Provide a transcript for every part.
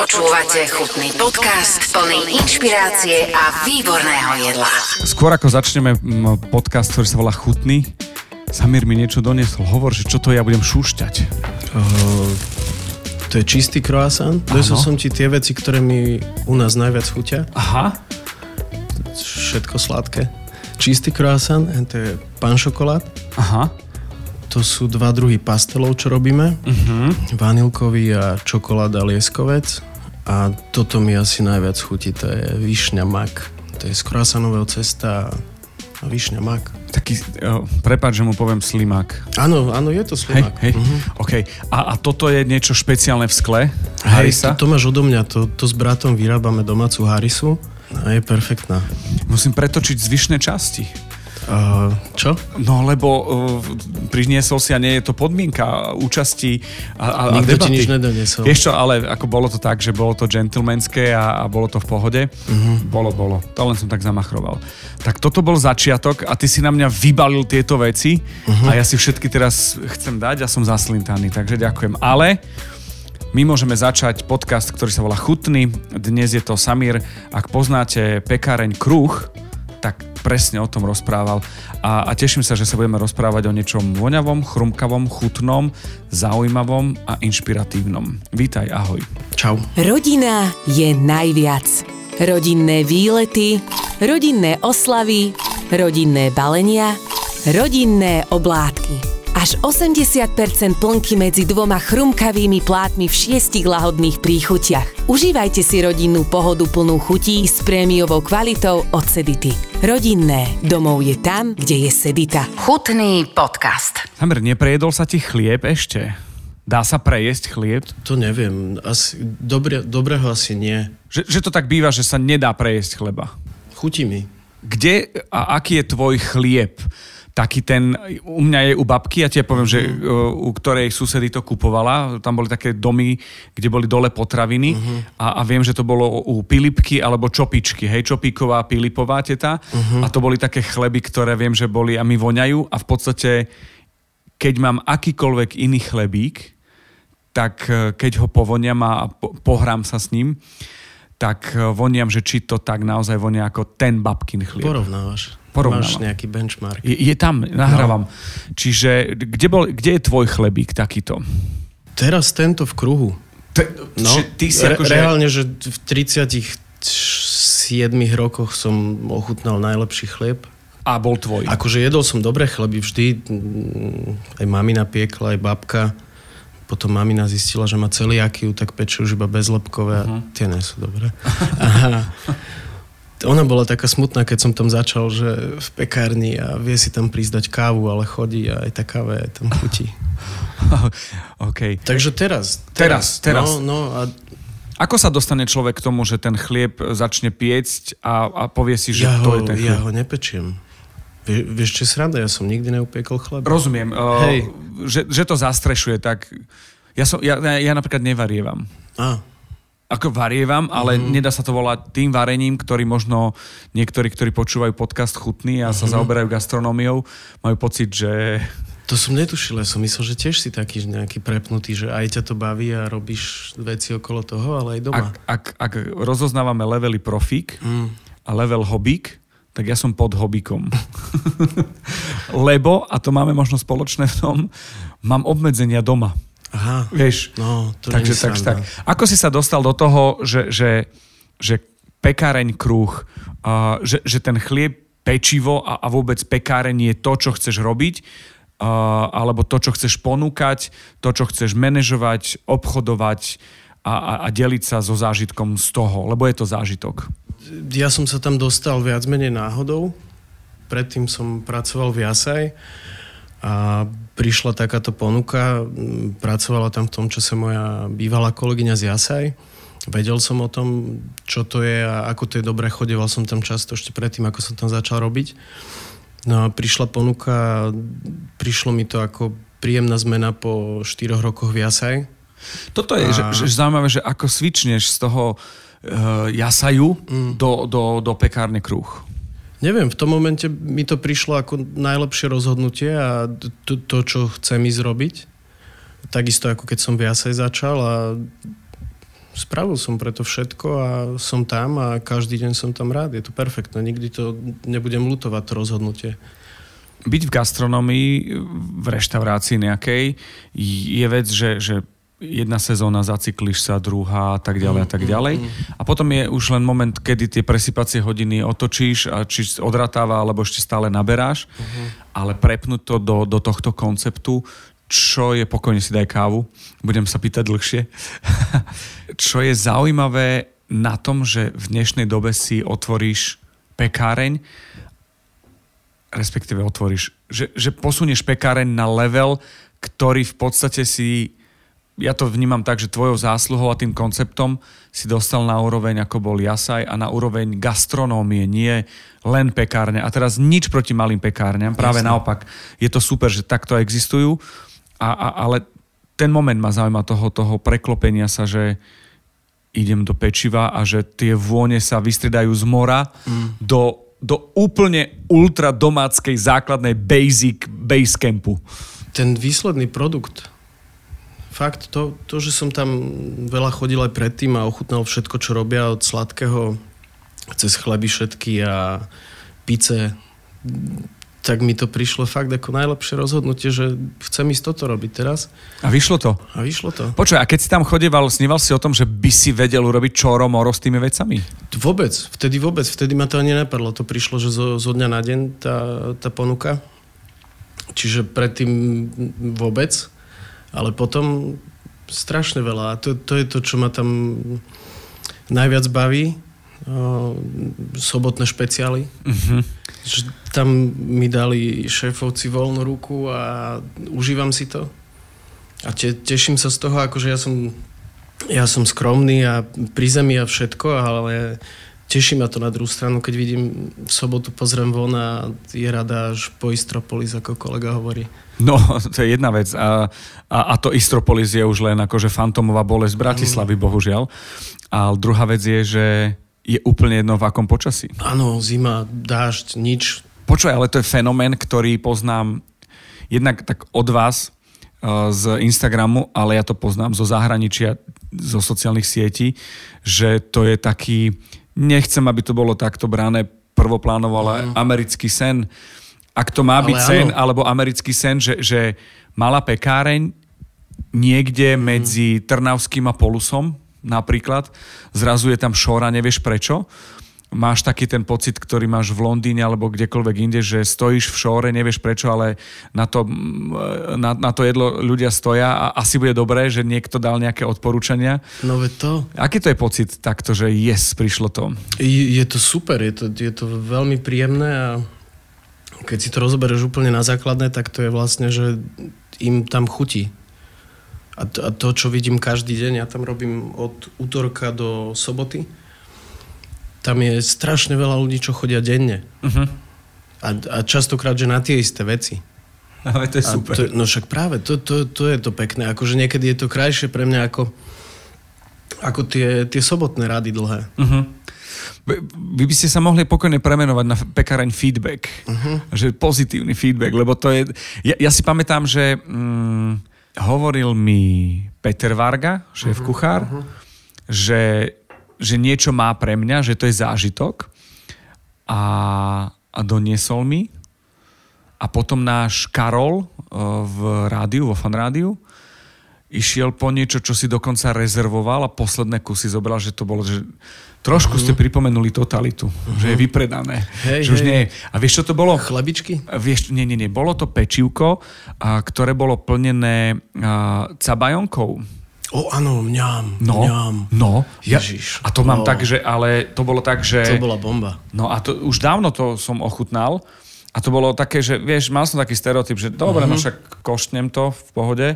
Počúvate chutný podcast plný inšpirácie a výborného jedla. Skôr ako začneme podcast, ktorý sa volá Chutný, Samir mi niečo doniesol. Hovor, že čo to ja budem šúšťať. Uh, to je čistý croissant. Donesol som ti tie veci, ktoré mi u nás najviac chutia. Aha. Všetko sladké. Čistý croissant, to je pán šokolád. Aha. To sú dva druhy pastelov, čo robíme. Uh-huh. Vanilkový a čokoláda lieskovec. A toto mi asi najviac chutí, to je višňa mak. To je z croissantového cesta a višňa mak. Taký, uh, prepáč, že mu poviem slimák. Áno, áno, je to Hej, slimák. hej. Mhm. OK. A, a toto je niečo špeciálne v skle? Hej, Harisa? to, to máš odo mňa, to, to s bratom vyrábame domácu Harisu a je perfektná. Musím pretočiť zvyšné časti. Uh, čo? No lebo uh, priniesol si a nie je to podmienka účasti a, a, a Nikto ti nič nedoniesol. Vieš čo, ale ako bolo to tak, že bolo to gentlemanské a, a bolo to v pohode. Uh-huh. Bolo, bolo. To len som tak zamachroval. Tak toto bol začiatok a ty si na mňa vybalil tieto veci uh-huh. a ja si všetky teraz chcem dať a som zaslintaný, takže ďakujem. Ale my môžeme začať podcast, ktorý sa volá Chutný. Dnes je to Samír. Ak poznáte pekáreň Kruh, tak presne o tom rozprával. A, a teším sa, že sa budeme rozprávať o niečom voňavom, chrumkavom, chutnom, zaujímavom a inšpiratívnom. Vítaj, ahoj. Čau. Rodina je najviac. Rodinné výlety, rodinné oslavy, rodinné balenia, rodinné oblátky. Až 80% plnky medzi dvoma chrumkavými plátmi v šiestich lahodných príchutiach. Užívajte si rodinnú pohodu plnú chutí s prémiovou kvalitou od Sedity. Rodinné. Domov je tam, kde je Sedita. Chutný podcast. Samer, neprejedol sa ti chlieb ešte? Dá sa prejesť chlieb? To neviem. Asi, dobre, dobrého asi nie. Že, že to tak býva, že sa nedá prejesť chleba. Chutí mi. Kde a aký je tvoj chlieb? Taký ten, u mňa je u babky, ja ti poviem, že uh, u ktorej susedy to kupovala, tam boli také domy, kde boli dole potraviny a, a viem, že to bolo u Pilipky alebo Čopičky, hej, Čopíková, Pilipová teta a to boli také chleby, ktoré viem, že boli a mi voňajú a v podstate, keď mám akýkoľvek iný chlebík, tak eh, keď ho povoniam a po, pohrám sa s ním, tak eh, voniam, že či to tak naozaj vonia ako ten babkin chlieb. Porovnávaš. Porovnávam. Máš nejaký benchmark. Je, je tam, nahrávam. No. Čiže kde, bol, kde je tvoj chlebík takýto? Teraz tento v kruhu. Te, No, ty si re- akože... reálne, že v 37 rokoch som ochutnal najlepší chlieb. A bol tvoj. Akože jedol som dobré chleby vždy. mm, Aj mamina piekla, aj babka. Potom mamina zistila, že má celiakiu, tak peče už iba bezlepkové a Mhm. tie nie sú dobré. Ona bola taká smutná, keď som tam začal, že v pekárni a vie si tam prísť kávu, ale chodí a aj tá káva je tam chutí. OK. Takže teraz. Teraz, teraz. No, no a Ako sa dostane človek k tomu, že ten chlieb začne piecť a, a povie si, že ja to ho, je ten ja chlieb? ho nepečiem. Vie, vieš, čo je sranda? Ja som nikdy neupiekol chleba. Rozumiem. Uh, Hej. že, že to zastrešuje, tak... Ja, som, ja, ja, ja napríklad nevarievam. Á, Ako varievam, ale mm-hmm. nedá sa to volať tým varením, ktorý možno niektorí, ktorí počúvajú podcast chutný a sa Mhm. zaoberajú gastronómiou, majú pocit, že... to som netušil. Ja som myslel, že tiež si taký nejaký prepnutý, že aj ťa to baví a robíš veci okolo toho, ale aj doma. Ak, ak, ak rozoznávame levely profík Mm. a level hobík, tak ja som pod hobíkom. Lebo, a to máme možno spoločné v tom, mám obmedzenia doma. Aha, Vieš, no, to takže, tak. sranda. Ako si sa dostal do toho, že, že, že pekáreň kruh, uh, že, že ten chlieb, pečivo a, a vôbec pekáreň je to, čo chceš robiť, uh, alebo to, čo chceš ponúkať, to, čo chceš manažovať, obchodovať a, a, a deliť sa so zážitkom z toho, lebo je to zážitok. Ja som sa tam dostal viac menej náhodou. Predtým som pracoval v Jasaj a prišla takáto ponuka. Pracovala tam v tom čase moja bývalá kolegyňa z Jasaj. Vedel som o tom, čo to je a ako to je dobré. Chodeval som tam často ešte predtým, ako som tam začal robiť. No a prišla ponuka, prišlo mi to ako príjemná zmena po 4 rokoch v Jasaj. Toto je A- že, že zaujímavé, že ako svičneš z toho uh, jasaju mm. do, do, do pekárne kruh. Neviem, v tom momente mi to prišlo ako najlepšie rozhodnutie a to, to čo chcem ísť robiť. Takisto ako keď som v Jasej začal a Spravil som preto všetko a som tam a každý deň som tam rád. Je to perfektné. Nikdy to nebudem lutovať, to rozhodnutie. Byť v gastronomii, v reštaurácii nejakej, je vec, že, že jedna sezóna, zacykliš sa, druhá a tak ďalej a tak ďalej. A potom je už len moment, kedy tie presypacie hodiny otočíš a či odratáva, alebo ešte stále naberáš. Uh-huh. Ale prepnúť to do, do tohto konceptu, čo je, pokojne si daj kávu, budem sa pýtať dlhšie, čo je zaujímavé na tom, že v dnešnej dobe si otvoríš pekáreň, respektíve otvoríš, že, že posunieš pekáreň na level, ktorý v podstate si ja to vnímam tak, že tvojou zásluhou a tým konceptom si dostal na úroveň, ako bol Jasaj a na úroveň gastronómie, nie len pekárne. A teraz nič proti malým pekárňam, práve Jasne. naopak. Je to super, že takto existujú, a, a, ale ten moment ma zaujíma toho, toho preklopenia sa, že idem do pečiva a že tie vône sa vystriedajú z mora mm. do, do úplne ultra domáckej základnej basic base campu. Ten výsledný produkt fakt to, to, že som tam veľa chodil aj predtým a ochutnal všetko, čo robia od sladkého cez chleby všetky a pice, tak mi to prišlo fakt ako najlepšie rozhodnutie, že chcem ísť toto robiť teraz. A vyšlo to? A vyšlo to. Počuj, a keď si tam chodieval, sníval si o tom, že by si vedel urobiť čoro moro s tými vecami? Vôbec, vtedy vôbec, vtedy ma to ani nepadlo. To prišlo, že zo, zo dňa na deň tá, tá ponuka. Čiže predtým vôbec. Ale potom strašne veľa. A to, to je to, čo ma tam najviac baví. O, sobotné špeciály. Uh-huh. Že tam mi dali šéfovci voľnú ruku a užívam si to. A te, teším sa z toho, akože ja som, ja som skromný a pri zemi a všetko, ale teší ma to na druhú stranu, keď vidím v sobotu pozriem von a je rada až po Istropolis, ako kolega hovorí. No, to je jedna vec. A, a, a to Istropolis je už len akože fantomová bolesť Bratislavy, mm. bohužiaľ. A druhá vec je, že je úplne jedno v akom počasí. Áno, zima, dážď, nič. Počuj, ale to je fenomén, ktorý poznám jednak tak od vás uh, z Instagramu, ale ja to poznám zo zahraničia, zo sociálnych sietí, že to je taký nechcem, aby to bolo takto brané prvoplánovo, ale mm. americký sen. Ak to má byť ale sen, áno. alebo americký sen, že, že malá pekáreň niekde mm. medzi Trnavským a Polusom napríklad, zrazu je tam šora, nevieš prečo máš taký ten pocit, ktorý máš v Londýne alebo kdekoľvek inde, že stojíš v šóre, nevieš prečo, ale na to, na, na to jedlo ľudia stoja a asi bude dobré, že niekto dal nejaké odporúčania. No ve to. Aký to je pocit takto, že yes, prišlo to? Je, je to super, je to, je to veľmi príjemné a keď si to rozoberieš úplne na základné, tak to je vlastne, že im tam chutí. A to, a to, čo vidím každý deň, ja tam robím od útorka do soboty, tam je strašne veľa ľudí, čo chodia denne. Uh-huh. A, a častokrát, že na tie isté veci. Ale to je a super. To, no však práve, to, to, to je to pekné. Akože niekedy je to krajšie pre mňa ako, ako tie, tie sobotné rady dlhé. Uh-huh. Vy by ste sa mohli pokojne premenovať na pekáreň feedback. Uh-huh. Že pozitívny feedback, lebo to je... Ja, ja si pamätám, že mm, hovoril mi Peter Varga, šéf uh-huh. kuchár, uh-huh. že že niečo má pre mňa, že to je zážitok a, a doniesol mi. A potom náš Karol uh, v rádiu, vo fan rádiu, išiel po niečo, čo si dokonca rezervoval a posledné kusy zobral, že to bolo, že trošku uh-huh. ste pripomenuli totalitu, uh-huh. že je vypredané. Hej, že už nie A vieš, čo to bolo? Chlebičky? Vieš, nie, nie, nie. Bolo to pečivko, a, ktoré bolo plnené a, cabajonkou O, áno, mňam, no, mňam. No, Ježiš. Ja, a to mám tak, že, ale to bolo tak, že... To bola bomba. No a to už dávno to som ochutnal a to bolo také, že vieš, mal som taký stereotyp, že dobre, uh-huh. no však koštnem to v pohode,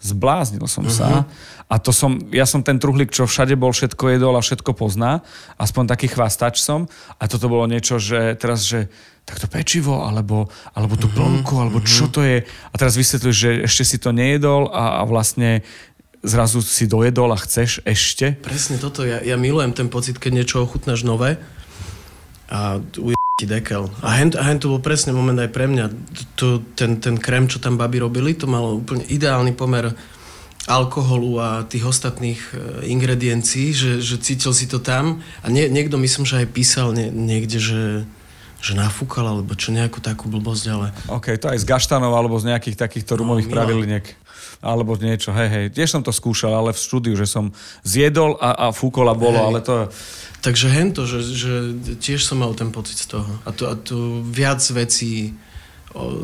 zbláznil som uh-huh. sa a to som, ja som ten truhlík, čo všade bol, všetko jedol a všetko pozná, aspoň taký chvastač som a toto bolo niečo, že teraz, že takto pečivo, alebo, alebo tú plnku, alebo čo to je. A teraz vysvetľuješ, že ešte si to nejedol a, a vlastne zrazu si dojedol a chceš ešte. Presne toto, ja, ja milujem ten pocit, keď niečo ochutnáš nové a uje ti dekel. A hen, a hen to bol presne moment aj pre mňa. To, ten, ten krém, čo tam baby robili, to malo úplne ideálny pomer alkoholu a tých ostatných e, ingrediencií, že, že cítil si to tam a nie, niekto myslím, že aj písal nie, niekde, že že nafúkal, alebo čo nejakú takú blbosť, ale... OK, to aj z gaštanov, alebo z nejakých takýchto rumových No, pravidliniek. Alebo niečo, hej, hej. Tiež som to skúšal, ale v štúdiu, že som zjedol a, a fúkol a bolo, Hej. ale to... Takže hento, že, že tiež som mal ten pocit z toho. A to, a to viac vecí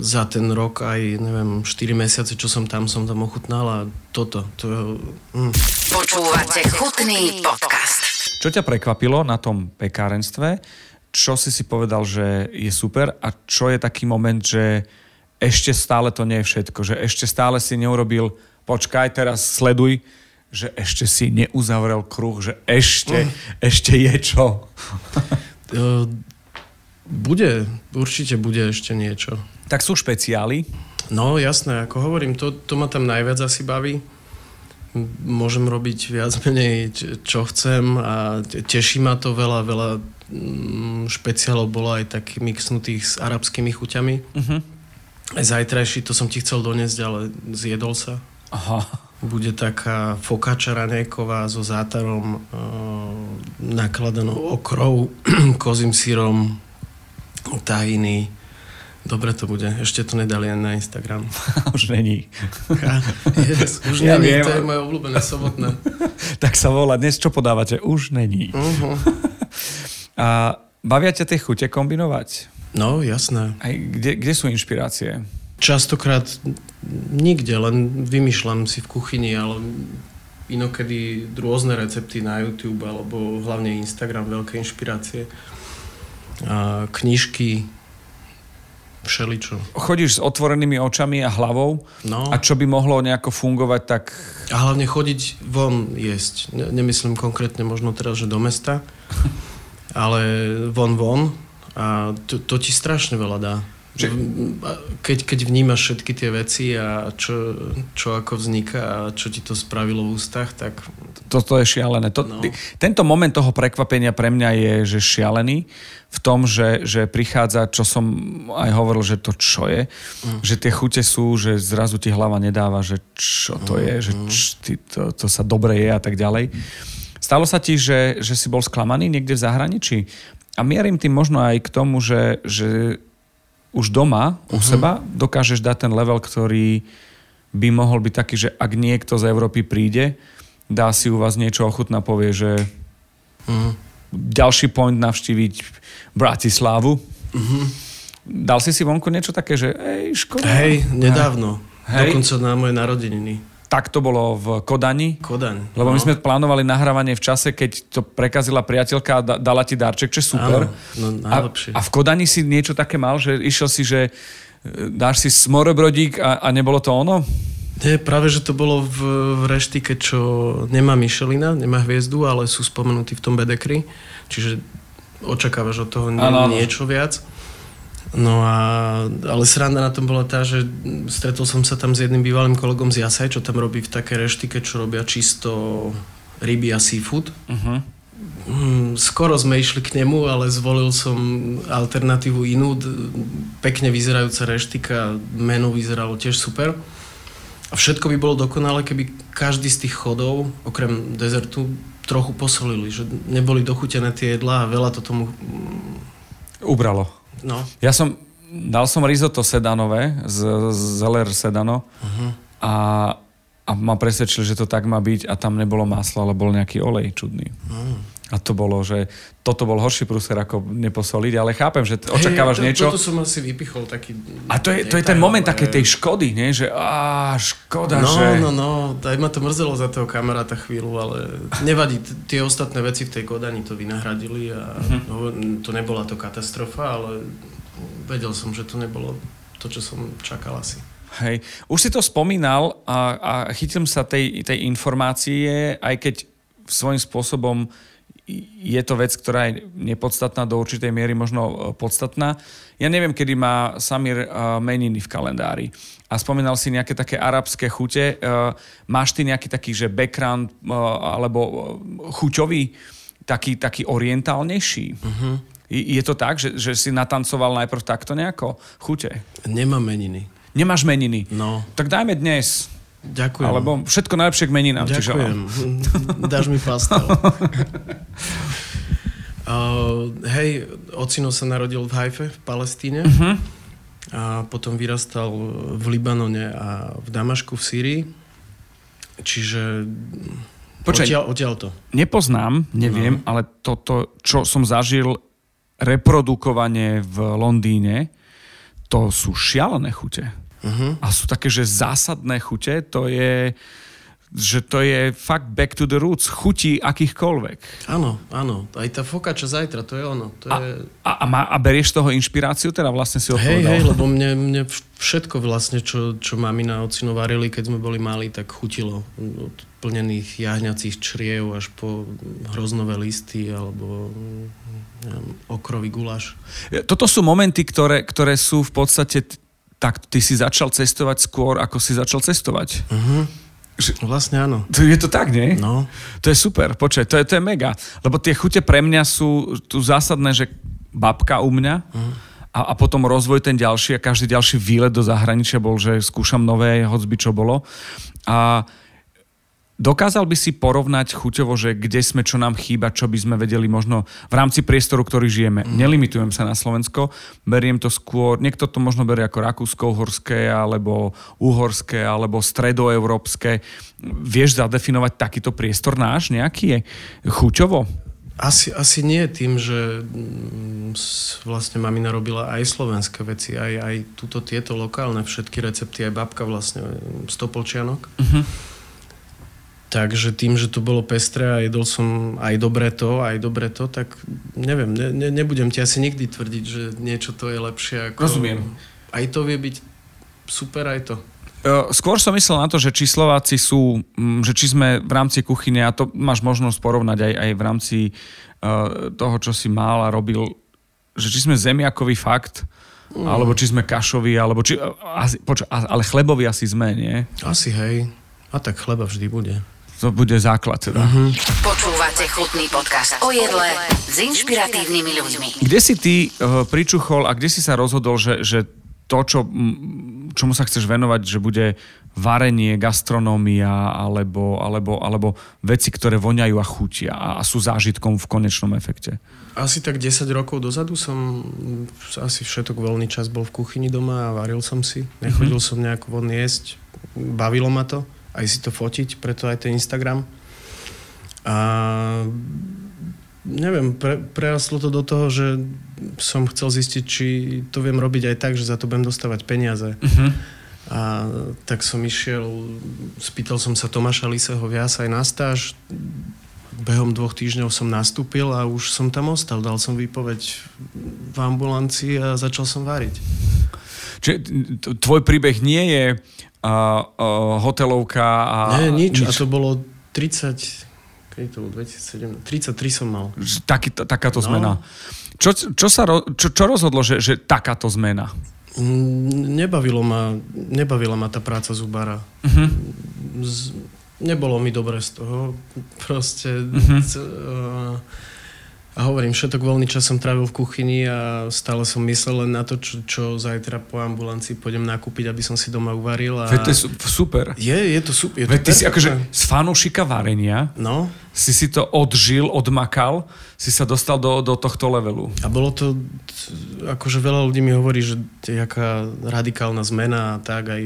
za ten rok, aj neviem, 4 mesiace, čo som tam, som tam ochutnal a toto. To, mm. Počúvate chutný podcast. Čo ťa prekvapilo na tom pekárenstve? Čo si si povedal, že je super? A čo je taký moment, že ešte stále to nie je všetko? Že ešte stále si neurobil, počkaj, teraz sleduj, že ešte si neuzavrel kruh, že ešte, ešte je čo. E, Bude, určite bude ešte niečo. tak sú špeciály. No jasné, ako hovorím, to, to ma tam najviac asi baví. Môžem robiť viac menej, čo chcem a te- teší ma to veľa, veľa špeciálov bolo aj tak mixnutých s arabskými chuťami. Uh-huh. Aj zajtrajší, to som ti chcel doniesť, ale zjedol sa. Aha. Bude taká fokáča raňajková so zátarom, e, nakladanou okrou, kozím sírom, tahiny. Dobre to bude. Ešte to nedali len na Instagram. Už není. yes, už Ja nie, viem. to je moje obľúbené sobotné. tak sa volá, dnes čo podávate? Už není. Uh-huh. A bavia ťa tie chute kombinovať? No, jasné. Aj kde, kde sú inšpirácie? Častokrát nikde, len vymýšľam si v kuchyni, ale inokedy rôzne recepty na YouTube alebo hlavne Instagram, veľké inšpirácie. A knižky, všeličo. Chodíš s otvorenými očami a hlavou No. a čo by mohlo nejako fungovať, tak A hlavne chodiť von jesť. Ne- nemyslím konkrétne možno teraz, že do mesta, ale von von a to, to ti strašne veľa dá. Že- Keď, keď vnímaš všetky tie veci a čo, čo ako vzniká a čo ti to spravilo v ústach, tak toto je šialené. To, No. Tento moment toho prekvapenia pre mňa je že šialený v tom, že, že prichádza, čo som aj hovoril, že to čo je, mm. že tie chute sú, že zrazu ti hlava nedáva, že čo to je, že č, ty, to, to sa dobre je a tak ďalej. Stalo sa ti, že, že si bol sklamaný niekde v zahraničí? A mierim tým možno aj k tomu, že, že už doma u seba dokážeš dať ten level, ktorý by mohol byť taký, že ak niekto z Európy príde, dá si u vás niečo ochutná, povie, že mm, ďalší point navštíviť Bratislávu. Dal si si vonku niečo také, že ej, škoda. hej, nedávno. Hej. Dokonca na moje narodeniny. Tak to bolo v Kodani. Kodaň. Lebo my no. sme plánovali nahrávanie v čase, keď to prekazila priateľka a da- dala ti darček, čo je super. Áno, no najlepšie. A, a v Kodani si niečo také mal, že išiel si, že e, dáš si smorobrodík a, a nebolo to ono? Nie, práve, že to bolo v, v reštike, čo nemá Michelina, nemá hviezdu, ale sú spomenutí v tom bedekri. Čiže očakávaš od toho nie, Áno, áno. niečo viac. No a, ale sranda na tom bola tá, že stretol som sa tam s jedným bývalým kolegom z Jasaj, čo tam robí v takej reštike, čo robia čisto ryby a seafood. Uh-huh. Skoro sme išli k nemu, ale zvolil som alternatívu inú, pekne vyzerajúca reštika, menu vyzeralo tiež super. A všetko by bolo dokonalé, keby každý z tých chodov, okrem dezertu, trochu posolili, že neboli dochutené tie jedlá a veľa to tomu... Ubralo. No, Ja som, dal som risotto sedanové, z, z LR sedano uh-huh. a, a ma presvedčili, že to tak má byť a tam nebolo maslo, ale bol nejaký olej čudný. uh-huh. A to bolo, že toto bol horší prúser ako neposoliť, ale chápem, že očakávaš Hej, to- niečo. Toto som asi vypichol taký... A to je, to je ten moment ale- takej tej škody, nie? že á, škoda, No, že... no, no, aj ma to mrzelo za toho kamaráta chvíľu, ale nevadí, tie ostatné veci v tej Kodani to vynahradili a no, to nebola to katastrofa, ale vedel som, že to nebolo to, čo som čakal asi. Hej. Už si to spomínal a, a chytil sa tej, tej informácie, aj keď svojím spôsobom je to vec, ktorá je nepodstatná, do určitej miery možno e, podstatná. Ja neviem, kedy má Samir uh, meniny v kalendári. A spomínal si nejaké také arabské chute. Uh, máš ty nejaký taký, že background alebo chuťový, taký, taký orientálnejší? Uh-huh. Je, je to tak, že, že si natancoval najprv takto nejako? Chute. Nemám meniny. Nemáš meniny. No. Tak dajme dnes. Ďakujem. Alebo všetko najlepšie k meninám. Ďakujem. Dáš mi pastel. Uh, hej, ocino sa narodil v Haife, v Palestíne. Mhm. A potom vyrastal v Libanone a v Damašku v Sýrii. Čiže Počkaj. odtiaľ, odtiaľ to. Nepoznám, neviem, no. ale toto, čo som zažil reprodukovanie v Londýne, to sú šialené chute. Uh-huh. A sú také, že zásadné chute, to je že to je fakt back to the roots, chutí akýchkoľvek. Áno, áno. Aj tá fokača zajtra, to je ono. To A, je... a, a, má, a berieš z toho inšpiráciu, teda vlastne si Hej, odpovedal? hej, lebo mne, mne všetko vlastne, čo, čo mami na ocino varili, keď sme boli mali, tak chutilo. Od plnených jahňacích čriev až po hroznové listy alebo neviem, okrový guláš. Toto sú momenty, ktoré, ktoré sú v podstate, tak ty si začal cestovať skôr, ako si začal cestovať. Uh-huh. Vlastne áno. To je to tak, nie? No. To je super, počkaj, to je, to je mega. Lebo tie chute pre mňa sú tu zásadné, že babka u mňa Mhm. a, a potom rozvoj ten ďalší a každý ďalší výlet do zahraničia bol, že skúšam nové, hoď by čo bolo. A dokázal by si porovnať chuťovo, že kde sme, čo nám chýba, čo by sme vedeli možno v rámci priestoru, ktorý žijeme. Mm. Nelimitujem sa na Slovensko, beriem to skôr, niekto to možno berie ako rakúsko-uhorské, alebo uhorské, alebo stredoeurópske. Vieš zadefinovať takýto priestor náš nejaký je chuťovo? Asi, asi nie tým, že mm, vlastne mamina robila aj slovenské veci, aj, aj túto tieto lokálne všetky recepty, aj babka vlastne mm, stopolčianok. Mhm. Takže tým, že to bolo pestré a jedol som aj dobre to, aj dobre to, tak neviem, ne, ne, nebudem ti asi nikdy tvrdiť, že niečo to je lepšie ako... Rozumiem. Aj to vie byť super, aj to. Skôr som myslel na to, že či Slováci sú, mm, že či sme v rámci kuchyne, a to máš možnosť porovnať aj, aj v rámci uh, toho, čo si mal a robil, že či sme zemiakový fakt, mm. alebo či sme kašoví, alebo či, asi, poča, ale chleboví asi sme, nie? Asi hej. A tak chleba vždy bude. To bude základ teda. Mhm. Počúvate chutný podcast o jedle s inšpiratívnymi ľuďmi. Kde si ty uh, pričuchol a kde si sa rozhodol, že, že to, čo, čomu sa chceš venovať, že bude varenie, gastronómia alebo, alebo, alebo veci, ktoré voňajú a chutia a, a sú zážitkom v konečnom efekte? Asi tak 10 rokov dozadu som asi všetok voľný čas bol v kuchyni doma a varil som si. Nechodil som nejako von jesť. Bavilo ma to. Aj si to fotiť, preto aj ten Instagram. A neviem, pre, prerastlo to do toho, že som chcel zistiť, či to viem robiť aj tak, že za to budem dostávať peniaze. Uh-huh. A tak som išiel, spýtal som sa Tomáša Liseho viac aj na stáž. Behom dvoch týždňov som nastúpil a už som tam ostal. Dal som výpoveď v ambulancii a začal som variť. Čiže tvoj príbeh nie je uh, uh, hotelovka a... Nie, nič. A to bolo 30... Kedy to bolo? 2007? 33 som mal. Taký, takáto No. zmena. Čo, čo, sa, čo, čo rozhodlo, že, že takáto zmena? Mm, Nebavilo ma, nebavila ma tá práca zubára. Uh-huh. Z, nebolo mi dobre z toho. Proste... Mhm. C, uh, a hovorím, všetok voľný čas som trávil v kuchyni a stále som myslel len na to, čo, čo zajtra po ambulancii pôjdem nakúpiť, aby som si doma uvaril. A... Veď to je su- super. Je, je to super. Je to Veď ty si akože z fanúšika varenia No, si si to odžil, odmakal, si sa dostal do, do tohto levelu. a bolo to, akože veľa ľudí mi hovorí, že jaká radikálna zmena a tak aj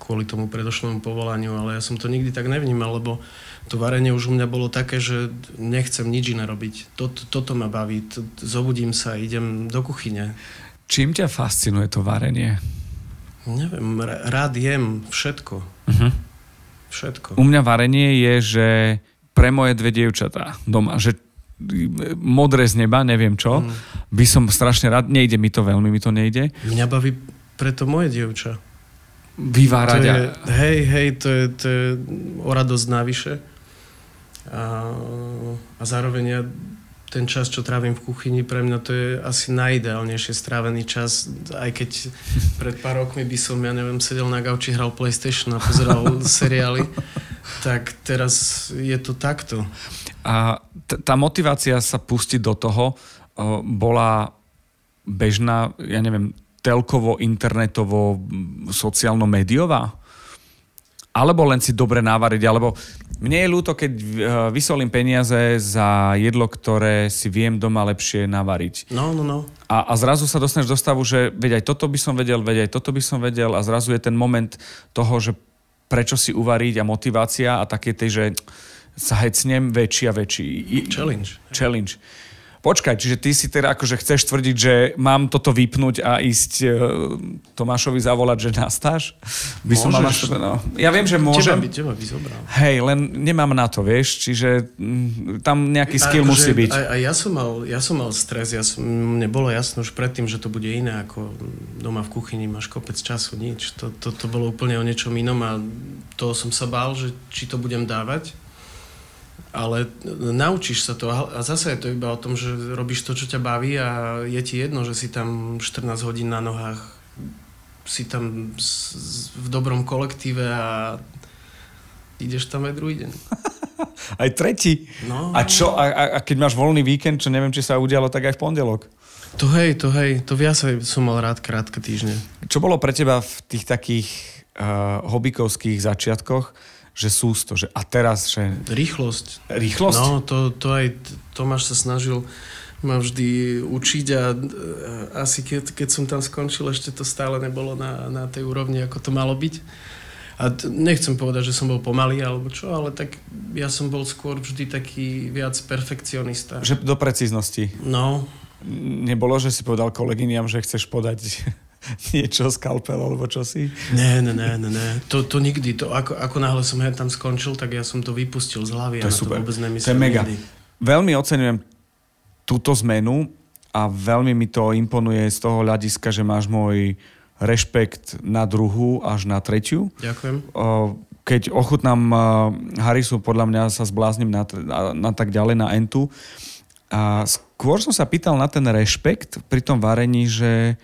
kvôli tomu predošlému povolaniu, ale ja som to nikdy tak nevnímal, lebo to varenie už u mňa bolo také, že nechcem nič iné robiť. Toto, toto ma baví, zobudím sa, idem do kuchyne. Čím ťa fascinuje to varenie? Neviem, rád jem všetko. Uh-huh. Všetko. U mňa varenie je, že pre moje dve dievčatá doma, že modré z neba, neviem čo, mm. by som strašne rád, nejde mi to veľmi, mi to nejde, Mňa baví preto moje dievča. vyvárať To a... je, hej, hej, to je, to je o radosť navyše. A, a zároveň ja ten čas, čo trávim v kuchyni, pre mňa to je asi najideálnejšie strávený čas, aj keď pred pár rokmi by som, ja neviem, sedel na gauči, hral PlayStation a pozeral seriály, tak teraz je to takto. A t- tá motivácia sa pustiť do toho o, bola bežná, ja neviem, telkovo, internetovo, m, sociálno-médiová? alebo len si dobre navariť, alebo mne je ľúto, keď uh, vysolím peniaze za jedlo, ktoré si viem doma lepšie navariť. No, no, no. A, a zrazu sa dostaneš do stavu, že veď aj toto by som vedel, veď aj toto by som vedel a zrazu je ten moment toho, že prečo si uvariť a motivácia a také tej, že sa hecnem väčší a väčší. Challenge. Challenge. Počkaj, čiže ty si teda akože chceš tvrdiť, že mám toto vypnúť a ísť uh, Tomášovi zavolať, že nastáš? By som mal no. Ja viem, že Teba môžem. by, teba by zobral. Hej, len nemám na to, vieš, čiže mm, tam nejaký skill A- musí že byť. A, a ja, som mal, ja som mal stres, ja som, mne bolo jasno už predtým, že to bude iné ako doma v kuchyni, máš kopec času, nič. To, to, to bolo úplne o niečom inom a toho som sa bál, že či to budem dávať. Ale naučíš sa to a zase je to iba o tom, že robíš to, čo ťa baví a je ti jedno, že si tam 14 hodín na nohách, si tam v dobrom kolektíve a ideš tam aj druhý deň. Aj tretí. No. A čo, a, a, a keď máš voľný víkend, čo neviem, či sa udialo, tak aj v pondelok. To hej, to hej, to viac som mal rád krátke týždne. Čo bolo pre teba v tých takých uh, hobbykovských začiatkoch, že sústo, že a teraz, že Rýchlosť. rýchlosť? No, to, to aj Tomáš sa snažil ma vždy učiť a e, asi keď, keď som tam skončil, ešte to stále nebolo na, na tej úrovni, ako to malo byť. A nechcem povedať, že som bol pomalý alebo čo, ale tak ja som bol skôr vždy taký viac perfekcionista. Že do precíznosti. No, Nebolo, že si povedal kolegyniam, že chceš podať niečo, skalpel alebo čo si? ne, ne, ne, ne, ne. To, to nikdy. To, ako, ako náhle som tam skončil, tak ja som to vypustil z hlavy To je super. to vôbec To je mega. nikdy. Veľmi oceňujem túto zmenu a veľmi mi to imponuje z toho hľadiska, že máš môj rešpekt na druhú až na tretiu. Ďakujem. Keď ochutnám uh, Harisu, podľa mňa sa zbláznim na, na, na tak ďalej, na Entu. A skôr som sa pýtal na ten rešpekt pri tom varení, že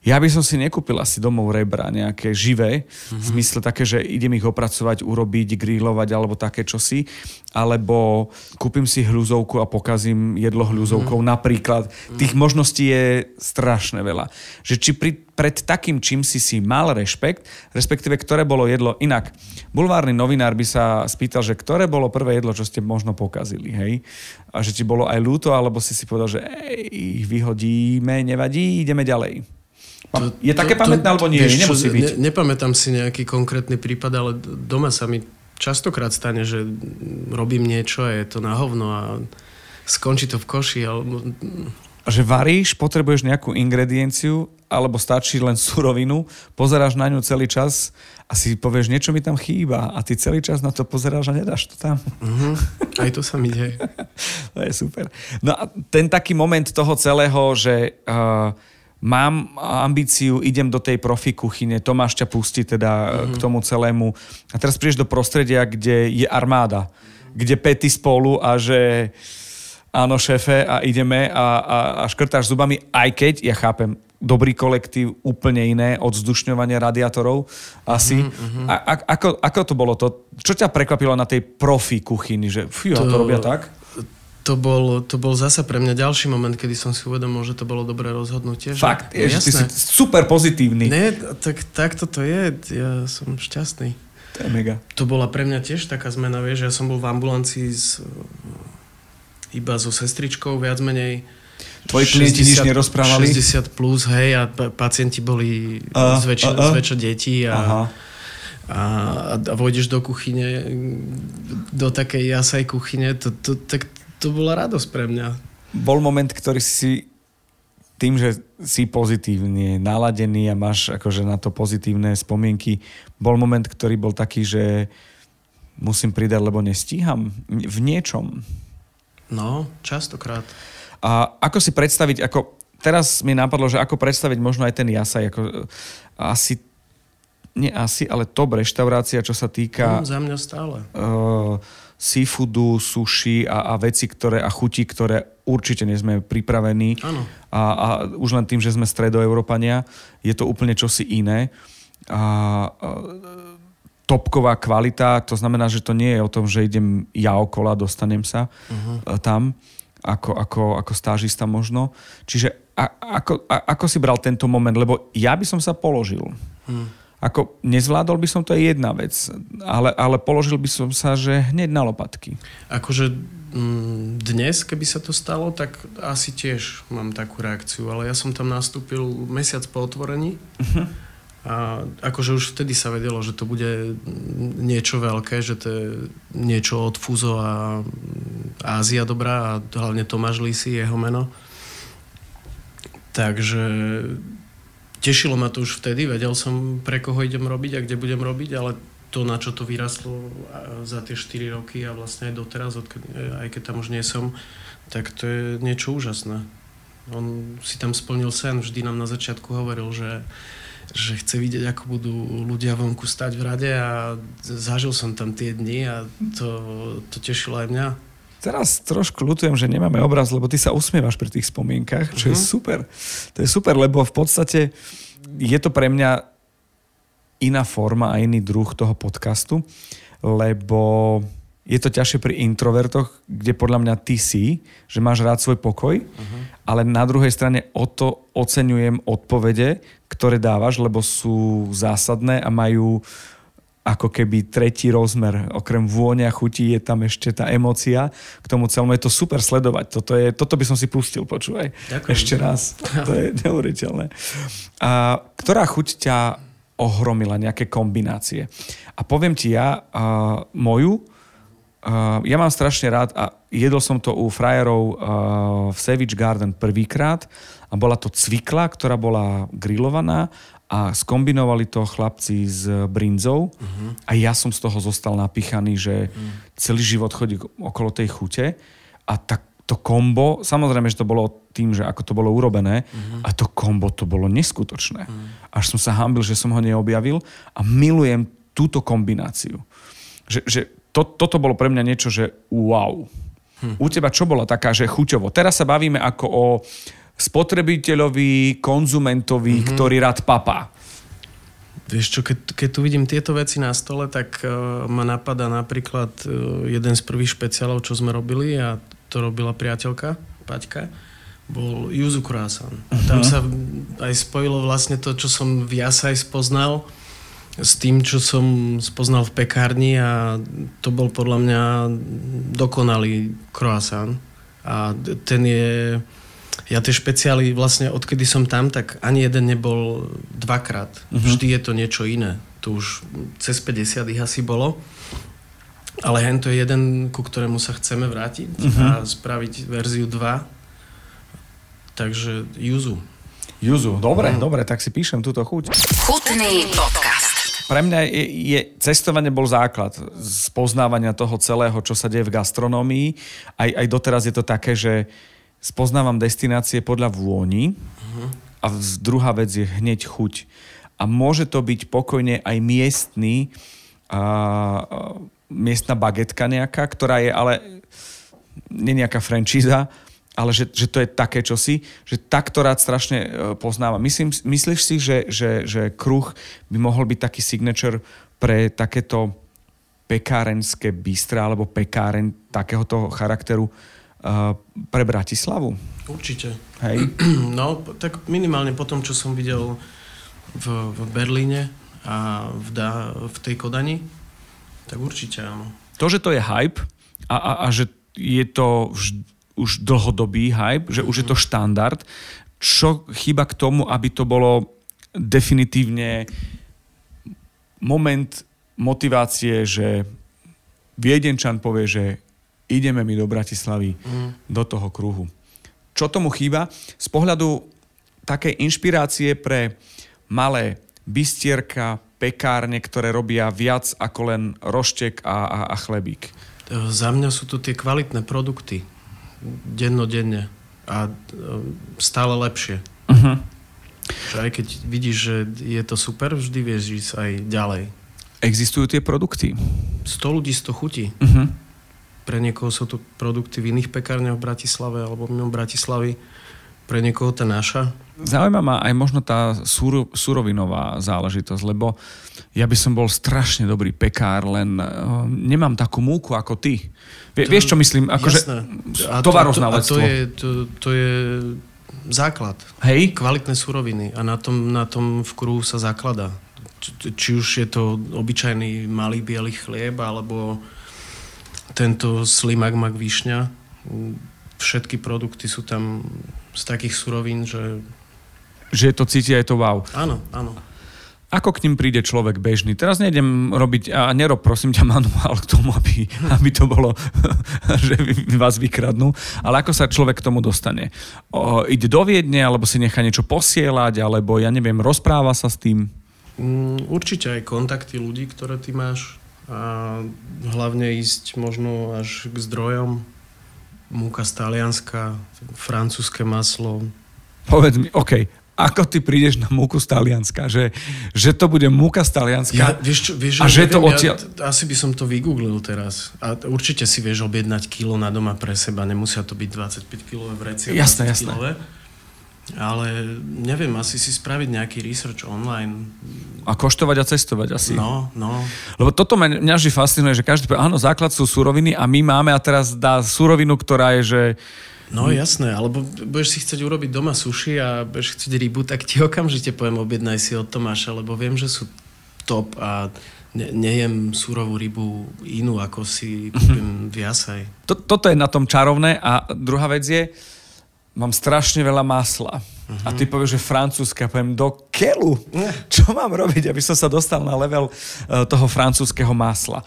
ja by som si nekúpil asi domov rebra nejaké živé, mm-hmm. v zmysle také, že idem ich opracovať, urobiť, grillovať alebo také čosi, alebo kúpim si hľuzovku a pokazím jedlo hľuzovkou. Mm-hmm. Napríklad tých možností je strašne veľa. Že či pri, pred takým čím si si mal rešpekt, respektíve ktoré bolo jedlo inak. Bulvárny novinár by sa spýtal, že ktoré bolo prvé jedlo, čo ste možno pokazili, hej? A že ti bolo aj ľúto, alebo si si povedal, že ej, ich vyhodíme, nevadí, ideme ďalej. To, je také to, pamätné, alebo nie? vieš čo, Nemusí byť. Ne, nepamätám si nejaký konkrétny prípad, ale doma sa mi častokrát stane, že robím niečo a je to na hovno a skončí to v koši. Alebo... Že varíš, potrebuješ nejakú ingredienciu, alebo stačí len surovinu, pozeráš na ňu celý čas a si povieš, niečo mi tam chýba a ty celý čas na to pozeráš a nedáš to tam. Uh-huh. Aj to sa mi deje. to je super. No a ten taký moment toho celého, že uh, mám ambíciu, idem do tej profi kuchyne, Tomáš ťa pustí teda mm-hmm. k tomu celému. A teraz prídeš do prostredia, kde je armáda, kde pety spolu a že áno šéfe a ideme a, a, a škrtáš zubami, aj keď, ja chápem, dobrý kolektív, úplne iné, od vzdušňovania radiátorov asi. Mm-hmm. A, a, ako, ako to bolo? To, čo ťa prekvapilo na tej profi kuchyni? Že fú, to, to robia tak? To bol, to bol zasa pre mňa ďalší moment, kedy som si uvedomil, že to bolo dobré rozhodnutie. Že... Fakt, je, že ty si super pozitívny. Ne, tak, tak toto je. Ja som šťastný. To je mega. To bola pre mňa tiež taká zmena, vieš, ja som bol v ambulancii s, iba so sestričkou viac menej. Tvoji klienti nič nerozprávali? 60 plus, hej, a pa- pacienti boli A, zväčša, a, a. zväčša deti a, Aha. a, a vojdeš do kuchyne, do takej jasaj kuchyne, to, to, tak to bola radosť pre mňa. Bol moment, ktorý si tým, že si pozitívne naladený a máš akože na to pozitívne spomienky, bol moment, ktorý bol taký, že musím pridať, lebo nestíham v niečom. No, častokrát. A ako si predstaviť, ako teraz mi napadlo, že ako predstaviť možno aj ten jasaj, ako asi, nie asi, ale top reštaurácia, čo sa týka No, za mňa stále. uh, seafoodu, sushi a, a veci, ktoré a chuti, ktoré určite nie sme pripravení. A, a už len tým, že sme stredoeurópania, je to úplne čosi iné. A, a topková kvalita, to znamená, že to nie je o tom, že idem ja okolo a dostanem sa uh-huh. tam, ako, ako, ako stážista možno. Čiže a, ako, a, ako si bral tento moment? Lebo ja by som sa položil. Hm. Ako nezvládol by som to je jedna vec, ale, ale položil by som sa, že hneď na lopatky. Akože mm, dnes, keby sa to stalo, tak asi tiež mám takú reakciu, ale ja som tam nastúpil mesiac po otvorení uh-huh. a akože už vtedy sa vedelo, že to bude niečo veľké, že to je niečo od Fuzo a Ázia dobrá a hlavne Tomáš Lisi, jeho meno. Takže tešilo ma to už vtedy, vedel som, pre koho idem robiť a kde budem robiť, ale to, na čo to vyrastlo za tie 4 roky a vlastne aj doteraz, aj keď tam už nie som, tak to je niečo úžasné. On si tam splnil sen, vždy nám na začiatku hovoril, že, že chce vidieť, ako budú ľudia vonku stať v rade a zažil som tam tie dni a to, to tešilo aj mňa. Teraz trošku ľutujem, že nemáme obraz, lebo ty sa usmievaš pri tých spomienkach, čo uh-huh. je mhm. super. To je super, lebo v podstate je to pre mňa iná forma a iný druh toho podcastu, lebo je to ťažšie pri introvertoch, kde podľa mňa ty si, že máš rád svoj pokoj, uh-huh. ale na druhej strane o to oceňujem odpovede, ktoré dávaš, lebo sú zásadné a majú ako keby tretí rozmer. Okrem vôňa, chutí je tam ešte tá emocia. K tomu celému je to super sledovať. Toto, je, toto by som si pustil, počúvaj. Ďakujem. Ešte raz. To je neuveriteľné. A ktorá chuť ťa ohromila, nejaké kombinácie? A poviem ti ja, uh, moju, uh, ja mám strašne rád a jedol som to u frajerov uh, v Savage Garden prvýkrát a bola to cvikla, ktorá bola grillovaná a skombinovali to chlapci s brinzou uh-huh. a ja som z toho zostal napíchaný, že uh-huh. celý život chodí okolo tej chute a tak to kombo, samozrejme, že to bolo tým, že ako to bolo urobené, uh-huh. a to kombo to bolo neskutočné. Uh-huh. Až som sa hambil, že som ho neobjavil a milujem túto kombináciu. Že, že to, toto bolo pre mňa niečo, že wow. Uh-huh. U teba čo bola taká, že chuťovo? Teraz sa bavíme ako o spotrebiteľovi, konzumentovi, mm-hmm. ktorý rád papá? Vieš čo, keď, keď tu vidím tieto veci na stole, tak uh, ma napadá napríklad uh, jeden z prvých špeciálov, čo sme robili a to robila priateľka, Paťka, bol Yuzu Croissant. Uh-huh. Tam sa aj spojilo vlastne to, čo som v Jasaj spoznal s tým, čo som spoznal v pekárni a to bol podľa mňa dokonalý croissant. A ten je ja tie špeciály vlastne odkedy som tam, tak ani jeden nebol dvakrát. Uh-huh. Vždy je to niečo iné. Tu už cez 50 ich asi bolo. Ale hen to je jeden, ku ktorému sa chceme vrátiť uh-huh. a spraviť verziu 2. Takže Juzu. Juzu, dobre, uh-huh. dobre, tak si píšem túto chuť. Chutný podcast. Pre mňa je, je, cestovanie bol základ spoznávania toho celého, čo sa deje v gastronómii. Aj, aj doteraz je to také, že spoznávam destinácie podľa vôni uh-huh. a druhá vec je hneď chuť. A môže to byť pokojne aj miestný, a, a, miestna bagetka nejaká, ktorá je ale nie nejaká franchíza, ale že, že to je také čosi, že takto rád strašne e, poznávam. Myslím, myslíš si, že, že, že kruh by mohol byť taký signature pre takéto pekárenské bystra alebo pekáren takéhoto charakteru, pre Bratislavu? Určite. Hej? No, tak minimálne po tom, čo som videl v, v Berlíne a v, da, v tej Kodani, tak určite áno. To, že to je hype a, a, a že je to už, už dlhodobý hype, že už je to štandard, čo chýba k tomu, aby to bolo definitívne moment motivácie, že Viedenčan povie, že ideme my do Bratislavy, mm. do toho kruhu. Čo tomu chýba? Z pohľadu takej inšpirácie pre malé bystierka, pekárne, ktoré robia viac ako len roštek a, a, a chlebík. Za mňa sú to tie kvalitné produkty. Dennodenne. A e, stále lepšie. Uh-huh. Že aj keď vidíš, že je to super, vždy vieš ísť aj ďalej. Existujú tie produkty? 100 ľudí, 100 chutí. Uh-huh. Pre niekoho sú to produkty v iných pekárniach v Bratislave alebo mimo Bratislavy. Pre niekoho tá naša. Zaujíma ma aj možno tá súro, surovinová záležitosť, lebo ja by som bol strašne dobrý pekár, len uh, nemám takú múku ako ty. Vie, to, vieš, čo myslím? Akože tovaroználectvo. A to, a to, je, to, to je základ. Hej? Kvalitné suroviny. A na tom, na tom v kruhu sa zaklada. či, či už je to obyčajný malý biely chlieb, alebo tento slimak mak višňa. Všetky produkty sú tam z takých surovín, že... Že je to cíti aj to wow. Áno, áno. Ako k ním príde človek bežný? Teraz nejdem robiť, a nerob prosím ťa manuál k tomu, aby, aby to bolo, že vás vykradnú, ale ako sa človek k tomu dostane? O, ide do Viedne, alebo si nechá niečo posielať, alebo ja neviem, rozpráva sa s tým? Mm, určite aj kontakty ľudí, ktoré ty máš a hlavne ísť možno až k zdrojom. Múka z Talianska, francúzske maslo. Povedz mi, OK, ako ty prídeš na múku z Talianska, že, že to bude múka z Talianska ja, vieš čo, vieš, a že neviem, to odtiaľ... Ja, asi by som to vygooglil teraz. A určite si vieš objednať kilo na doma pre seba, nemusia to byť 25 kilové vrecie. Jasné, jasné. Kilové. Ale neviem, asi si spraviť nejaký research online. A koštovať a cestovať asi. No, no. Lebo toto mňa vždy fascinuje, že každý povie, áno, základ sú suroviny a my máme a teraz dá surovinu, ktorá je, že No jasné, alebo budeš si chcieť urobiť doma suši a budeš chcieť rybu, tak ti okamžite poviem objednaj si od Tomáša, lebo viem, že sú top a ne, nejem súrovú rybu inú, ako si kúpim v jasaj. To, toto je na tom čarovné a druhá vec je, mám strašne veľa masla. Uh-huh. A ty povieš, že francúzske. A poviem, do kelu? Čo mám robiť, aby som sa dostal na level uh, toho francúzského masla?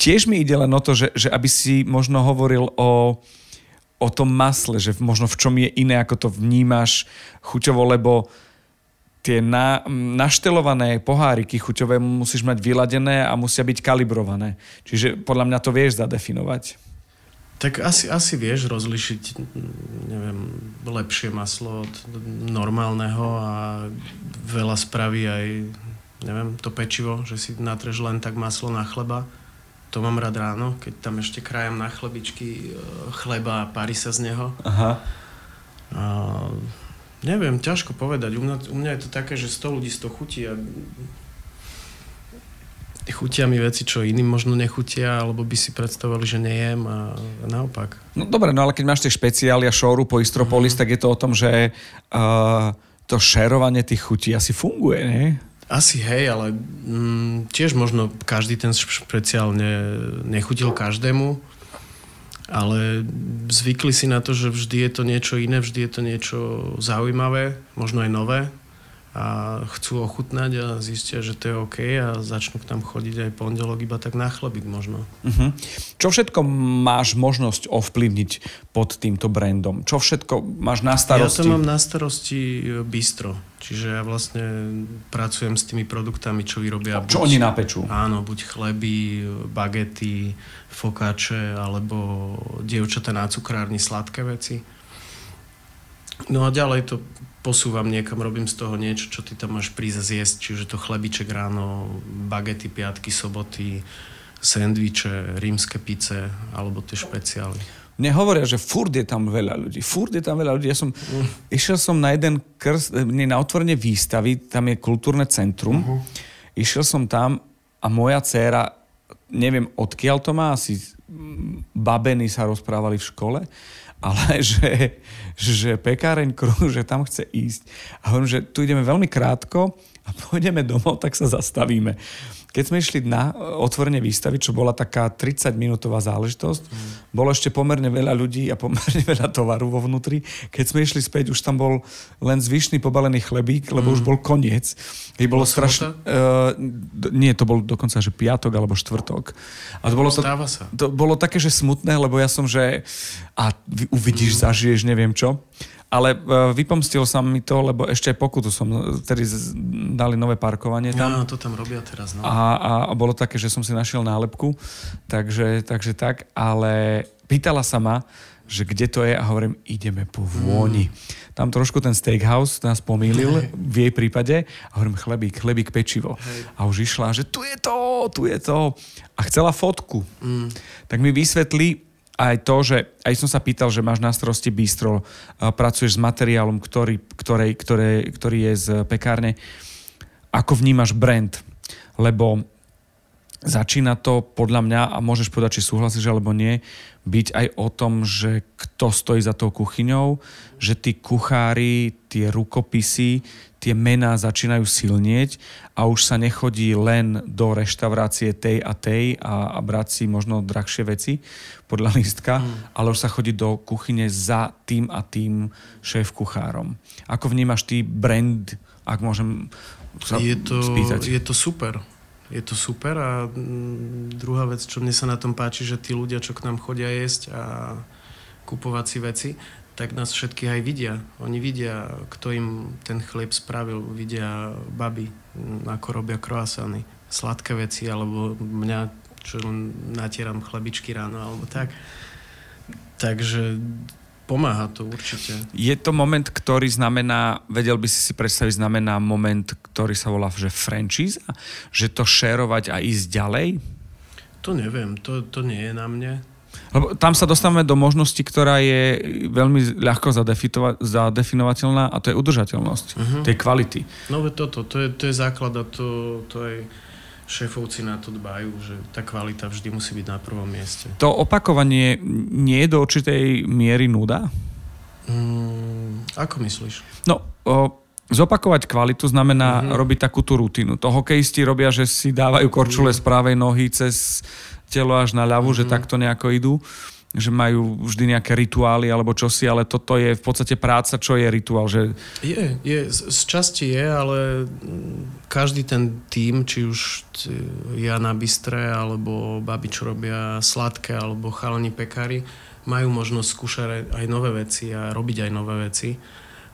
Tiež mi ide len o to, že, že aby si možno hovoril o o tom masle, že možno v čom je iné, ako to vnímaš chuťovo, lebo tie na, naštelované poháriky chuťové musíš mať vyladené a musia byť kalibrované. Čiže podľa mňa to vieš zadefinovať. Tak asi, asi vieš rozlišiť neviem, lepšie maslo od normálneho a veľa spraví aj neviem, to pečivo, že si natreš len tak maslo na chleba to mám rád ráno, keď tam ešte krajem na chlebičky e, chleba a parí sa z neho. Aha. A, neviem, ťažko povedať. U mňa, u mňa je to také, že 100 ľudí 100 chutí a chutia mi veci, čo iným možno nechutia, alebo by si predstavovali, že nejem a naopak. No dobre, no ale keď máš tie špeciály a šóru po Istropolis, mm. tak je to o tom, že uh, to šerovanie tých chutí asi funguje, nie? Asi hej, ale mm, tiež možno každý ten špeciál ne, nechutil každému, ale zvykli si na to, že vždy je to niečo iné, vždy je to niečo zaujímavé, možno aj nové a chcú ochutnať a zistia, že to je OK a začnú tam chodiť aj pondelok iba tak na chlebík možno. Uh-huh. Čo všetko máš možnosť ovplyvniť pod týmto brandom? Čo všetko máš na starosti? Ja to mám na starosti e, bistro. Čiže ja vlastne pracujem s tými produktami, čo vyrobia. Čo buď, oni napečú? Áno, buď chleby, bagety, fokáče, alebo dievčatá na cukrárni, sladké veci. No a ďalej to posúvam niekam, robím z toho niečo, čo ty tam máš prísť zjesť, čiže to chlebiček ráno, bagety, piatky, soboty, sendviče, rímske pice alebo tie špeciály. Mne hovoria, že furt je tam veľa ľudí. Furt je tam veľa ľudí. Ja som, mm. išiel som na jeden krst, na otvorenie výstavy, tam je kultúrne centrum. Uh-huh. Išiel som tam a moja dcéra, neviem odkiaľ to má, asi babeny sa rozprávali v škole ale že, že pekáreň kruh, že tam chce ísť. A hovorím, že tu ideme veľmi krátko a pôjdeme domov, tak sa zastavíme. Keď sme išli na otvorenie výstavy, čo bola taká 30-minútová záležitosť, mm. bolo ešte pomerne veľa ľudí a pomerne veľa tovaru vo vnútri. Keď sme išli späť, už tam bol len zvyšný pobalený chlebík, lebo mm. už bol koniec. I bolo strašne... Uh, nie, to bol dokonca, že piatok alebo štvrtok. A to bolo, to, sa. to bolo také, že smutné, lebo ja som, že a uvidíš, mm. zažiješ, neviem čo. Ale uh, vypomstil sa mi to, lebo ešte pokutu som, tedy dali nové parkovanie tam. Áno, to tam robia teraz. No. A, a bolo také, že som si našiel nálepku, takže, takže tak, ale pýtala sa ma, že kde to je a hovorím, ideme po vôni. Mm. Tam trošku ten steakhouse nás pomýlil v jej prípade a hovorím, chlebík, chlebík, pečivo. Hej. A už išla, že tu je to, tu je to. A chcela fotku. Mm. Tak mi vysvetlí, aj to, že aj som sa pýtal, že máš na starosti bistro, pracuješ s materiálom, ktorý, ktorej, ktoré, ktorý je z pekárne. Ako vnímaš brand? Lebo začína to podľa mňa, a môžeš povedať, či súhlasíš alebo nie, byť aj o tom, že kto stojí za tou kuchyňou, že tí kuchári, tie rukopisy, tie mená začínajú silnieť a už sa nechodí len do reštaurácie tej a tej a, a brať si možno drahšie veci podľa lístka, mm. ale už sa chodí do kuchyne za tým a tým šéf kuchárom. Ako vnímaš ty brand, ak môžem sa je to, spýtať? Je to super je to super a mm, druhá vec, čo mne sa na tom páči, že tí ľudia, čo k nám chodia jesť a kupovať si veci, tak nás všetkých aj vidia. Oni vidia, kto im ten chlieb spravil, vidia baby, ako robia croissany, sladké veci, alebo mňa, čo natieram chlebičky ráno, alebo tak. Takže Pomáha to určite. Je to moment, ktorý znamená, vedel by si si predstaviť, znamená moment, ktorý sa volá, že franchise? Že to šerovať a ísť ďalej? To neviem, to, to nie je na mne. Lebo tam sa dostávame do možnosti, ktorá je veľmi ľahko zadefinovateľná a to je udržateľnosť uh-huh. tej kvality. No toto, to je, to je základ a to, to je šéfovci na to dbajú, že tá kvalita vždy musí byť na prvom mieste. To opakovanie nie je do určitej miery nuda? Mm, ako myslíš? No, o, zopakovať kvalitu znamená mm-hmm. robiť takú tú rutinu. To hokejisti robia, že si dávajú korčule z pravej nohy cez telo až na ľavu, mm-hmm. že takto nejako idú že majú vždy nejaké rituály alebo čosi, ale toto je v podstate práca, čo je rituál. Že... Je, je, z časti je, ale každý ten tým, či už ja na Bystre, alebo babi, čo robia sladké, alebo chalani pekári, majú možnosť skúšať aj nové veci a robiť aj nové veci.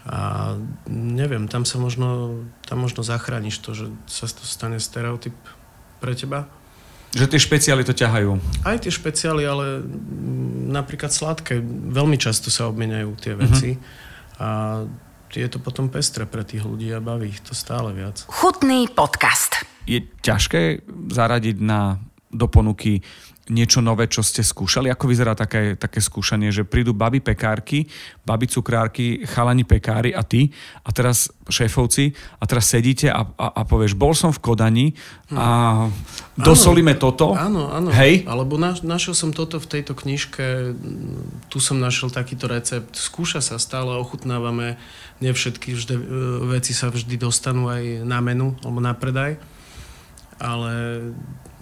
A neviem, tam sa možno, tam možno zachrániš to, že sa to stane stereotyp pre teba. Že tie špeciály to ťahajú. Aj tie špeciály, ale napríklad sladké. Veľmi často sa obmieniajú tie veci. Uh-huh. A je to potom pestre pre tých ľudí a baví ich to stále viac. Chutný podcast. Je ťažké zaradiť na do ponuky niečo nové, čo ste skúšali? Ako vyzerá také, také skúšanie, že prídu baby pekárky, baby cukrárky, chalani pekári a ty a teraz šéfovci a teraz sedíte a, a, a povieš, bol som v Kodani a dosolíme áno, toto. Áno, áno. Hej? Alebo na, našiel som toto v tejto knižke, tu som našiel takýto recept. Skúša sa stále, ochutnávame. Nie všetky vždy, e, veci sa vždy dostanú aj na menu alebo na predaj. Ale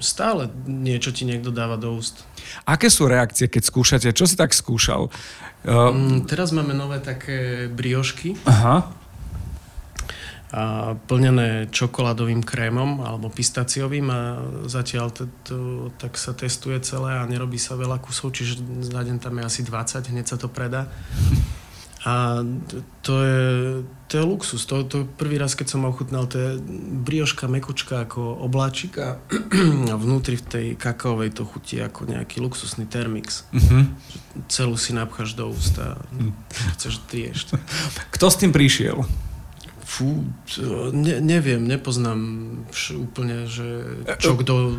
stále niečo ti niekto dáva do úst. Aké sú reakcie, keď skúšate? Čo si tak skúšal? Mm, teraz máme nové také briošky. Aha. A plnené čokoládovým krémom alebo pistaciovým a zatiaľ to, to, tak sa testuje celé a nerobí sa veľa kusov, čiže za deň tam je asi 20, hneď sa to predá. A to je, to je luxus. To, to prvý raz, keď som ochutnal, to je brioška mekučka ako obláčik a, a vnútri v tej kakaovej to chutí ako nejaký luxusný termix. Uh-huh. Celú si napcháš do úst a chceš triešť. Kto s tým prišiel? Fú, ne, neviem, nepoznám vš, úplne, že čo kto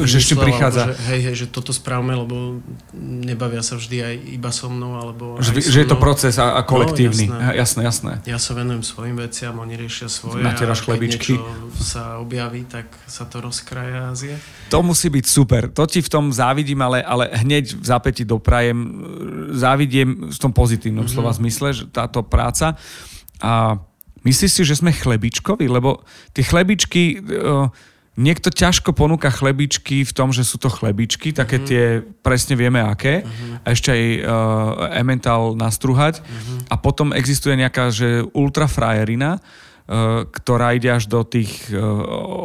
že ešte prichádza. Že, hej, hej, že toto správame, lebo nebavia sa vždy aj iba so mnou, alebo že, že je to proces a, a kolektívny. No, jasné. jasné, jasné. Ja sa venujem svojim veciam, oni riešia svoje. Natieraš chlebičky. sa objaví, tak sa to rozkraja a zje. To musí byť super. To ti v tom závidím, ale, ale hneď v zápäti doprajem. Závidiem v tom pozitívnom mm-hmm. slova zmysle, že táto práca. A Myslíš si, že sme chlebičkovi? Lebo tie chlebičky, uh, niekto ťažko ponúka chlebičky v tom, že sú to chlebičky, také uh-huh. tie, presne vieme aké, uh-huh. a ešte aj uh, emmental nastruhať. Uh-huh. A potom existuje nejaká, že ultrafrajerina, uh, ktorá ide až do tých uh,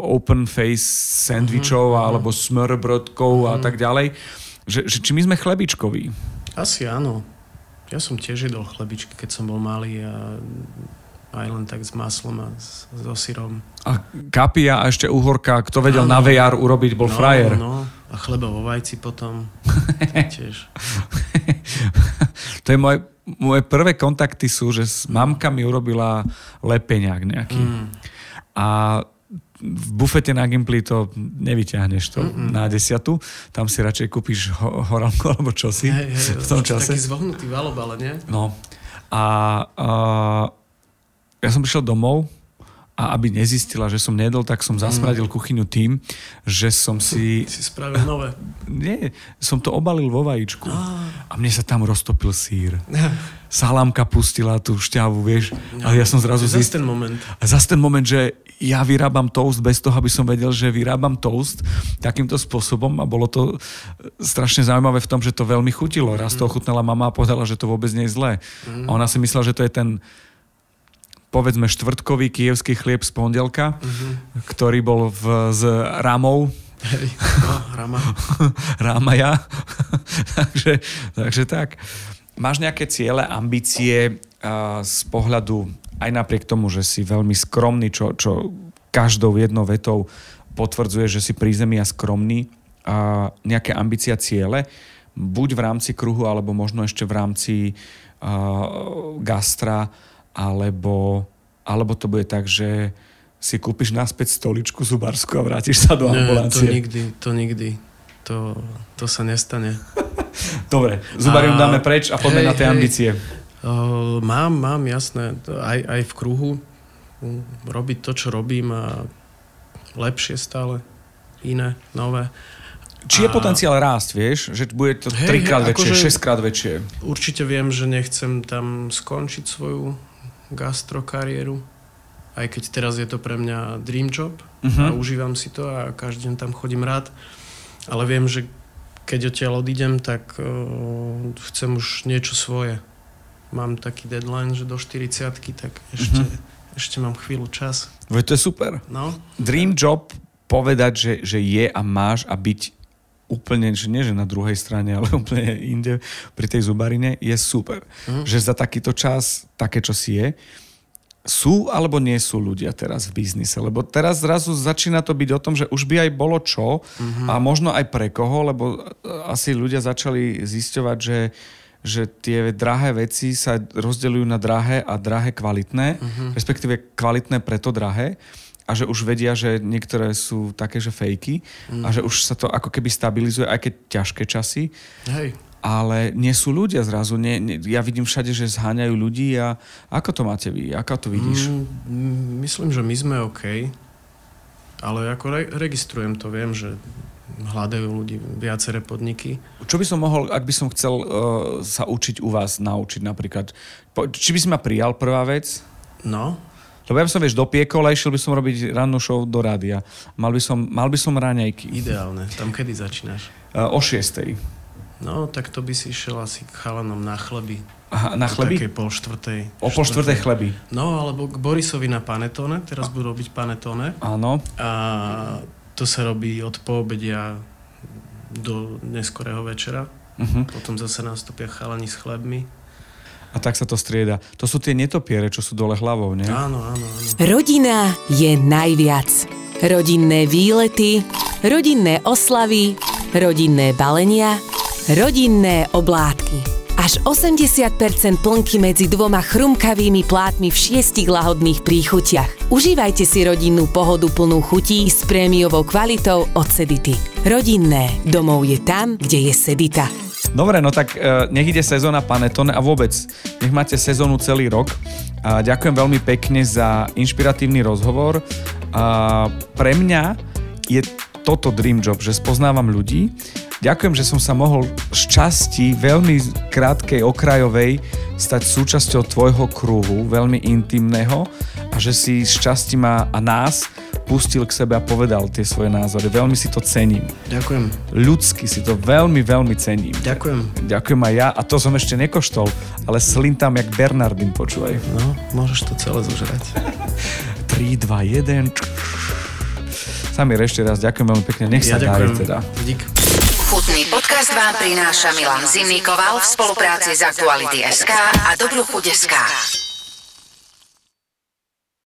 open face sandvičov uh-huh. alebo smrbrodkov uh-huh. a tak ďalej. Že, že či my sme chlebičkoví? Asi áno. Ja som tiež jedol chlebičky, keď som bol malý a aj len tak s maslom a s, so syrom. A kapia a ešte uhorka, kto vedel ano. na VR urobiť, bol no, frajer. No, a chleba vo vajci potom. tiež. to je moje, moje prvé kontakty sú, že s mamka mi urobila lepeňák nejaký. Mm. A v bufete na Gimply to nevyťahneš to Mm-mm. na desiatu. Tam si radšej kúpiš ho- horálku alebo čosi hey, hey, v tom čase. Taký zvohnutý valob, ale nie? No. A, a ja som prišiel domov a aby nezistila, že som nedol, tak som zasmradil kuchyňu tým, že som si... Si spravil nové. Nie, som to obalil vo vajíčku. A mne sa tam roztopil sír. Salámka pustila tú šťavu, vieš. A ja som zrazu Zas zistil... ten moment. A zase ten moment, že ja vyrábam toast bez toho, aby som vedel, že vyrábam toast takýmto spôsobom a bolo to strašne zaujímavé v tom, že to veľmi chutilo. Raz to ochutnala mama a povedala, že to vôbec nie je zlé. A ona si myslela, že to je ten povedzme štvrtkový kievský chlieb z pondelka, ktorý bol v, s ramou, Hej, no, Rama. Rámaja. takže, takže tak. Máš nejaké ciele, ambície a, z pohľadu, aj napriek tomu, že si veľmi skromný, čo, čo každou jednou vetou potvrdzuje, že si pri zemi a skromný, a nejaké ambícia ciele, buď v rámci kruhu, alebo možno ešte v rámci a, gastra, alebo, alebo to bude tak, že si kúpiš naspäť stoličku zubarsku a vrátiš sa do Nie, to ambulancie. nikdy, to nikdy. To, to sa nestane. Dobre, zubarium A- dáme preč a poďme hej, na tie hej. ambície. Uh, mám, mám, jasné. To Aj, aj v kruhu robiť to, čo robím a lepšie stále, iné, nové. Či je A- potenciál rásť, vieš? Že bude to trikrát hej, väčšie, akože- šesťkrát väčšie. Určite viem, že nechcem tam skončiť svoju gastrokariéru. Aj keď teraz je to pre mňa dream job Mhm. a užívam si to a každý deň tam chodím rád. Ale viem, že keď odtiaľ odídem, tak uh, chcem už niečo svoje. Mám taký deadline, že do 40 tak ešte, ešte mám chvíľu čas. Veď to je super. No, Dream job povedať, že, že je a máš a byť úplne, že nie že na druhej strane, ale úplne inde pri tej zubarine je super. Mhm. Že za takýto čas, také čo si je, sú alebo nie sú ľudia teraz v biznise? Lebo teraz zrazu začína to byť o tom, že už by aj bolo čo a možno aj pre koho, lebo asi ľudia začali zisťovať, že že tie drahé veci sa rozdeľujú na drahé a drahé kvalitné, respektíve kvalitné preto drahé a že už vedia, že niektoré sú také, že fejky a že už sa to ako keby stabilizuje, aj keď ťažké časy, hej. ale nie sú ľudia zrazu. Nie, nie, ja vidím všade, že zháňajú ľudí a ako to máte vy? Ako to vidíš? Mm, mm, myslím, že my sme OK. Ale ako re- registrujem to, viem, že hľadajú ľudí viaceré podniky. Čo by som mohol, ak by som chcel uh, sa učiť u vás naučiť napríklad? Po, či by si ma prijal prvá vec? No, Lebo ja by som, vieš, dopiekol a išiel by som robiť rannú show do rádia. Mal by som, mal by som raňajky. ideálne. Tam kedy začínaš? Uh, o šiestej. No, tak to by si išiel asi k chalanom na chleby. Aha, na chleby? takej pol štvrtej. O pol štvrtej chleby. No, alebo k Borisovi na panetone. Teraz budú robiť panetone. Áno. A to sa robí od poobedia do neskorého večera. Uh-huh. Potom zase nastúpia chalani s chlebmi. A tak sa to strieda. To sú tie netopiere, čo sú dole hlavou, nie? Áno, áno, áno. Rodina je najviac. Rodinné výlety, rodinné oslavy, rodinné balenia, rodinné oblátky. Až 80% plnky medzi dvoma chrumkavými plátmi v šiestich lahodných príchutiach. Užívajte si rodinnú pohodu plnú chutí s prémiovou kvalitou od Sedity. Rodinné. Domov je tam, kde je Sedita. Dobre, no tak e, nech ide sezóna Panetone a vôbec, nech máte sezónu celý rok. A ďakujem veľmi pekne za inšpiratívny rozhovor. A pre mňa je toto dream job, že spoznávam ľudí. Ďakujem, že som sa mohol z časti veľmi krátkej, okrajovej stať súčasťou tvojho kruhu, veľmi intimného a že si z časti ma a nás pustil k sebe a povedal tie svoje názory. Veľmi si to cením Ďakujem. ľudsky si to veľmi, veľmi cením. Ďakujem. Ďakujem aj ja a to som ešte nekoštol, ale slintam jak Bernardin, počúvaj. No, môžeš to celé zožrať. 3, 2, 1. Samir, ešte raz ďakujem veľmi pekne, nech sa Ja darí teda. Dík. Chutný podcast vám prináša Milan Zimnikoval v spolupráci s Aktuality.sk a Dobrú chuť.sk.